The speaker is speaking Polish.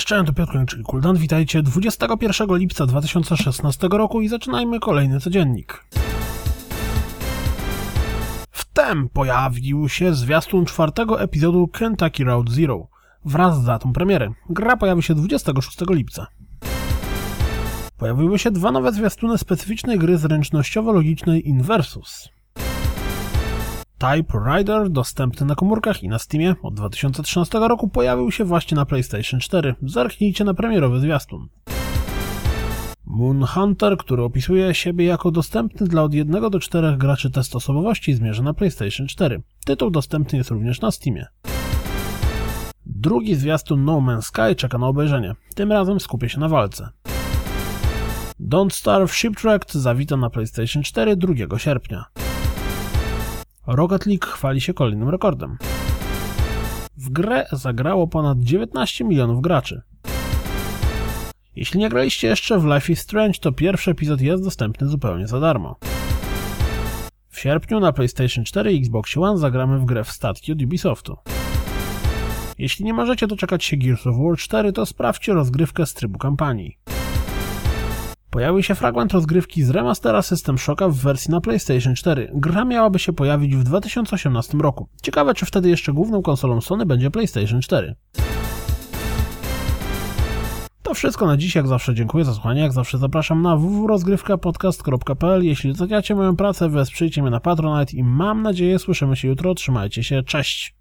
Cześć, cześć, to Piotr czyli Kuldan. Witajcie 21 lipca 2016 roku i zaczynajmy kolejny codziennik. Wtem pojawił się zwiastun czwartego epizodu Kentucky Road Zero wraz z datą premiery. Gra pojawi się 26 lipca. Pojawiły się dwa nowe zwiastuny specyficznej gry zręcznościowo-logicznej Inversus. Type Rider, dostępny na komórkach i na Steamie od 2013 roku, pojawił się właśnie na PlayStation 4. Zerknijcie na premierowy zwiastun. Moon Hunter, który opisuje siebie jako dostępny dla od 1 do 4 graczy test osobowości, zmierza na PlayStation 4. Tytuł dostępny jest również na Steamie. Drugi zwiastun No Man's Sky czeka na obejrzenie. Tym razem skupia się na walce. Don't Starve Shipwrecked zawita na PlayStation 4 2 sierpnia. League chwali się kolejnym rekordem. W grę zagrało ponad 19 milionów graczy. Jeśli nie graliście jeszcze w Life is Strange, to pierwszy epizod jest dostępny zupełnie za darmo. W sierpniu na PlayStation 4 i Xbox One zagramy w grę w statki od Ubisoftu. Jeśli nie możecie doczekać się Gears of War 4, to sprawdźcie rozgrywkę z trybu kampanii. Pojawił się fragment rozgrywki z remastera System Shocka w wersji na PlayStation 4. Gra miałaby się pojawić w 2018 roku. Ciekawe, czy wtedy jeszcze główną konsolą Sony będzie PlayStation 4. To wszystko na dziś, jak zawsze dziękuję za słuchanie, jak zawsze zapraszam na www.rozgrywkapodcast.pl Jeśli doceniacie moją pracę, wesprzyjcie mnie na Patronite i mam nadzieję słyszymy się jutro, trzymajcie się, cześć!